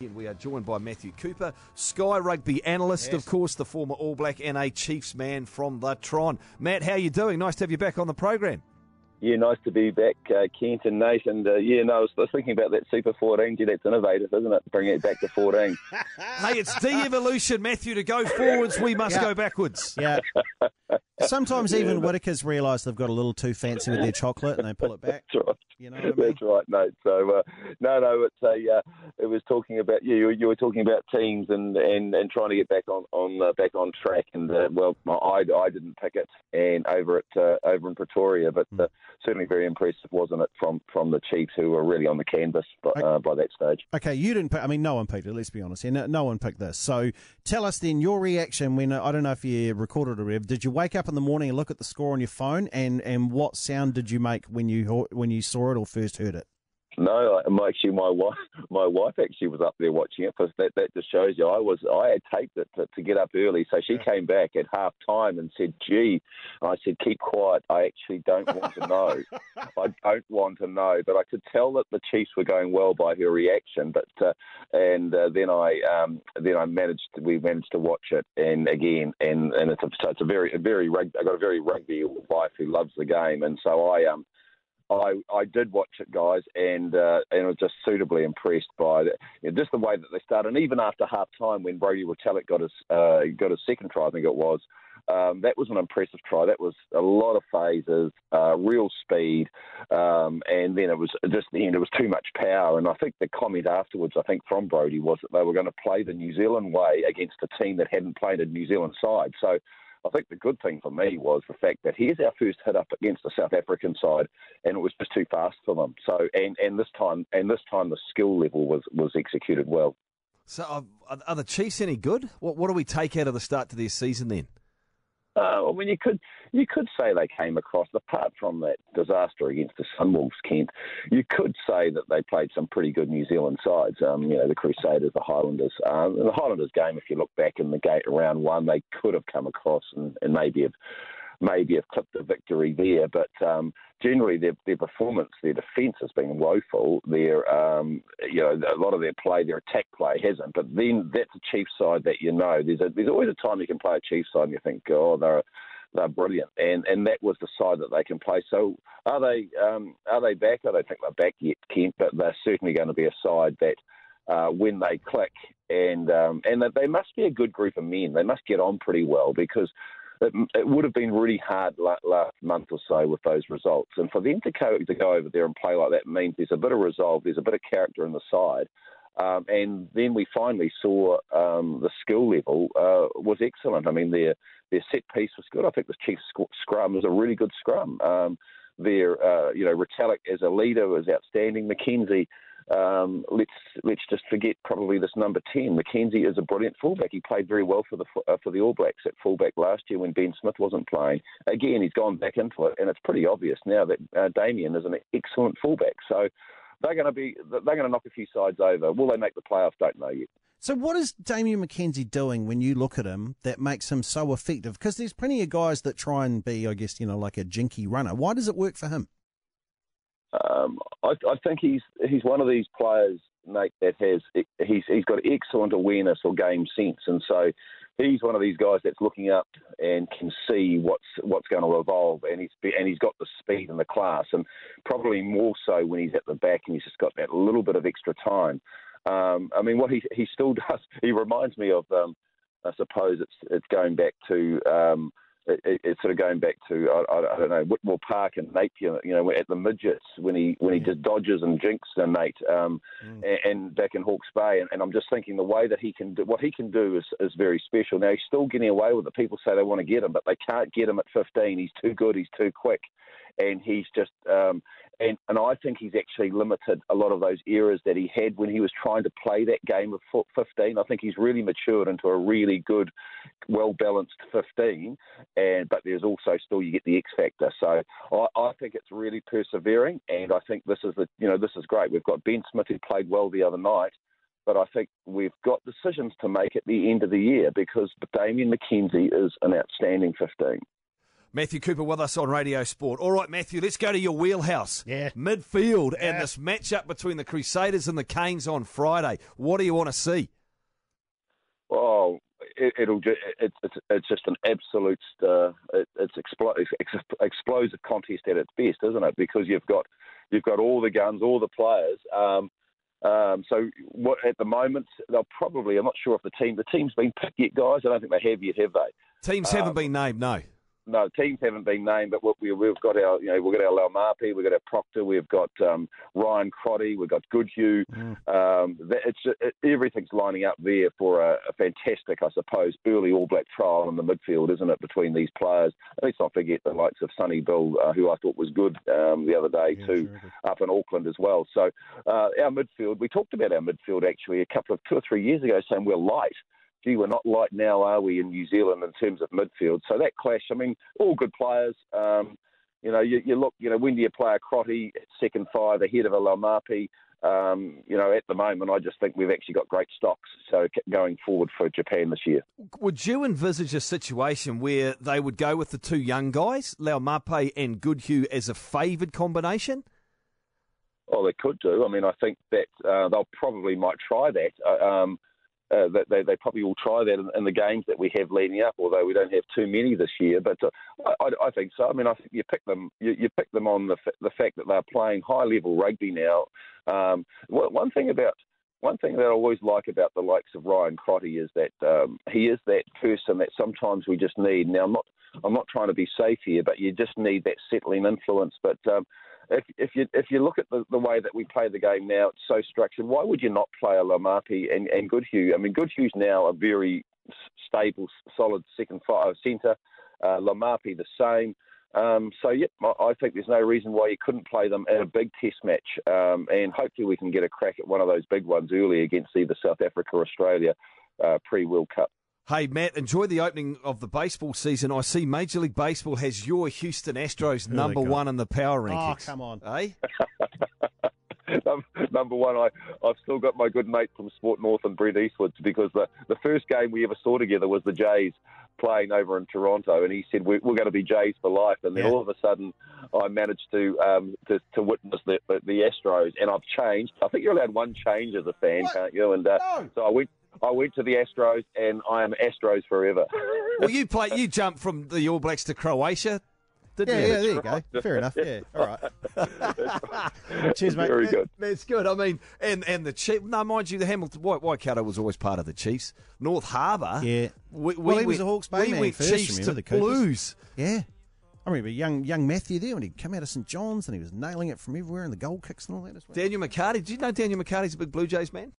And we are joined by Matthew Cooper, Sky Rugby analyst, yes. of course, the former All Black and a Chiefs man from the Tron. Matt, how are you doing? Nice to have you back on the program. Yeah, nice to be back, uh, Kent and Nate. And uh, yeah, no, I was, I was, thinking about that Super 14. Gee, that's innovative, isn't it? Bringing it back to 14. hey, it's de-evolution, Matthew. To go forwards, we must yeah. go backwards. Yeah. Sometimes yeah, even Whittaker's realise they've got a little too fancy with their chocolate and they pull it back. That's right. You know I mean? That's right, mate. So uh, no, no, it's a. Uh, it was talking about you. You, you were talking about teams and, and, and trying to get back on on uh, back on track. And uh, well, I, I didn't pick it, and over at uh, over in Pretoria, but mm. Certainly very impressive, wasn't it, from from the Chiefs who were really on the canvas by, okay. Uh, by that stage. Okay, you didn't. Pick, I mean, no one picked it. Let's be honest. No, no one picked this. So tell us then your reaction when I don't know if you recorded it. Did you wake up in the morning and look at the score on your phone, and and what sound did you make when you when you saw it or first heard it? No, actually, my wife, my wife actually was up there watching it because that, that just shows you I was I had taped it to, to get up early, so she came back at half time and said, "Gee," I said, "Keep quiet. I actually don't want to know. I don't want to know." But I could tell that the Chiefs were going well by her reaction. But uh, and uh, then I um, then I managed to, we managed to watch it and again and and it's a, so it's a very a very rugby, I got a very rugby wife who loves the game, and so I um I, I did watch it, guys, and uh, and was just suitably impressed by the, you know, just the way that they started. And even after half time, when Brodie Retallick got his uh, got his second try, I think it was, um, that was an impressive try. That was a lot of phases, uh, real speed, um, and then it was just the end. It was too much power. And I think the comment afterwards, I think from Brodie, was that they were going to play the New Zealand way against a team that hadn't played a New Zealand side. So I think the good thing for me was the fact that here's our first hit up against the South African side, and it was just too fast for them. So, and, and this time, and this time, the skill level was was executed well. So, are, are the Chiefs any good? What what do we take out of the start to their season then? Uh, I mean, you could you could say they came across, apart from that disaster against the Sunwolves, Kent, you could say that they played some pretty good New Zealand sides. Um, you know, the Crusaders, the Highlanders. Um, the Highlanders game, if you look back in the gate around one, they could have come across and, and maybe have maybe have clipped a victory there. But um, generally, their, their performance, their defence has been woeful. Their, um, you know, a lot of their play, their attack play hasn't. But then that's a Chiefs side that you know. There's a, there's always a time you can play a Chiefs side and you think, oh, they're they're brilliant, and and that was the side that they can play. So are they um, are they back? I don't think they're back yet, Kent, but they're certainly going to be a side that. Uh, when they click, and um, and they must be a good group of men. They must get on pretty well because it, it would have been really hard last month or so with those results. And for them to go, to go over there and play like that means there's a bit of resolve, there's a bit of character in the side. Um, and then we finally saw um, the skill level uh, was excellent. I mean, their their set piece was good. I think the Chiefs scrum was a really good scrum. Um, their uh, you know Retallick as a leader was outstanding. McKenzie um, let's let's just forget probably this number ten. McKenzie is a brilliant fullback. He played very well for the uh, for the All Blacks at fullback last year when Ben Smith wasn't playing. Again, he's gone back into it, and it's pretty obvious now that uh, Damian is an excellent fullback. So they're going to be they're going to knock a few sides over. Will they make the playoffs? Don't know yet. So what is Damian McKenzie doing when you look at him that makes him so effective? Because there's plenty of guys that try and be, I guess, you know, like a jinky runner. Why does it work for him? Um, I, I, think he's he's one of these players, Nate, that has he's he's got excellent awareness or game sense, and so he's one of these guys that's looking up and can see what's what's going to evolve, and he's and he's got the speed and the class, and probably more so when he's at the back and he's just got that little bit of extra time. Um, I mean, what he he still does, he reminds me of. Um, I suppose it's it's going back to. Um, it, it's sort of going back to I, I, don't know Whitmore Park and Napier, you know, at the midgets when he when he did dodges and jinks and Nate, um, mm. and, and, back in Hawke's Bay, and, and, I'm just thinking the way that he can do what he can do is, is very special. Now he's still getting away with it. People say they want to get him, but they can't get him at 15. He's too good. He's too quick, and he's just um, and, and I think he's actually limited a lot of those errors that he had when he was trying to play that game of 15. I think he's really matured into a really good, well balanced 15. And but there's also still you get the X factor. So I, I think it's really persevering, and I think this is the you know this is great. We've got Ben Smith who played well the other night but I think we've got decisions to make at the end of the year because Damian McKenzie is an outstanding 15. Matthew Cooper with us on Radio Sport. All right, Matthew, let's go to your wheelhouse. Yeah. Midfield and this matchup between the Crusaders and the Canes on Friday. What do you want to see? Oh, it, it'll ju- it's, it's it's just an absolute uh, it, it's explo- ex- explosive contest at its best, isn't it? Because you've got you've got all the guns, all the players. Um, um, so what, at the moment, they'll probably. I'm not sure if the team the team's been picked yet, guys. I don't think they have yet, have they? Teams haven't been named, no. No, teams haven't been named, but we, we've got our, you know, we've got our Laumape, we've got our Proctor, we've got um, Ryan Crotty, we've got Goodhue. Um, that, it's it, everything's lining up there for a, a fantastic, I suppose, early All Black trial in the midfield, isn't it? Between these players, let's not forget the likes of Sonny Bill, uh, who I thought was good um, the other day too, up in Auckland as well. So uh, our midfield, we talked about our midfield actually a couple of two or three years ago, saying we're light gee, we're not light now, are we, in New Zealand in terms of midfield? So that clash, I mean, all good players. Um, you know, you, you look, you know, when do you play a Crotty second five ahead of a Laumape? Um, you know, at the moment, I just think we've actually got great stocks. So going forward for Japan this year. Would you envisage a situation where they would go with the two young guys, Laumape and Goodhue, as a favoured combination? Oh, they could do. I mean, I think that uh, they'll probably might try that. Uh, um, uh, that they, they probably will try that in, in, the games that we have leading up, although we don't have too many this year. But uh, I, I, think so. I mean, I think you pick them you, you pick them on the the fact that they're playing high level rugby now. Um, one thing about one thing that I always like about the likes of Ryan Crotty is that um, he is that person that sometimes we just need. Now, I'm not I'm not trying to be safe here, but you just need that settling influence. But um, if, if you if you look at the, the way that we play the game now, it's so structured. Why would you not play a Laumape and, and Goodhue? I mean, Goodhue's now a very stable, solid second five centre. Uh, the same. Um, so, yep, I think there's no reason why you couldn't play them in a big test match. Um, and hopefully we can get a crack at one of those big ones early against either South Africa or Australia uh, pre World Cup. Hey, Matt, enjoy the opening of the baseball season. I see Major League Baseball has your Houston Astros Here number one in the power rankings. Oh, rankings. come on. Eh? Number one, I, I've still got my good mate from Sport North and Brent Eastwoods because the, the first game we ever saw together was the Jays playing over in Toronto, and he said we're, we're going to be Jays for life. And then Yeah. all of a sudden, I managed to um, to, to witness the, the, the Astros, and I've changed. I think you're allowed one change as a fan, What? can't you? And uh, No. so I went. I went to the Astros, and I am Astros forever. Well, you play. You jumped from the All Blacks to Croatia, didn't Yeah, you? yeah, there you go. Fair enough. Yeah, all right. Cheers, mate. Very good. That's good. I mean, and and the Chiefs. No, mind you, the Hamilton White Waikato was always part of the Chiefs. North Harbour. Yeah. We, we Well, he was a Hawke's Bay we man went first, Chiefs remember, to the Blues. Yeah. I remember young young Matthew there when he'd come out of St John's and he was nailing it from everywhere and the goal kicks and all that as well. Daniel McCarty. Did you know Daniel McCarty's a big Blue Jays man?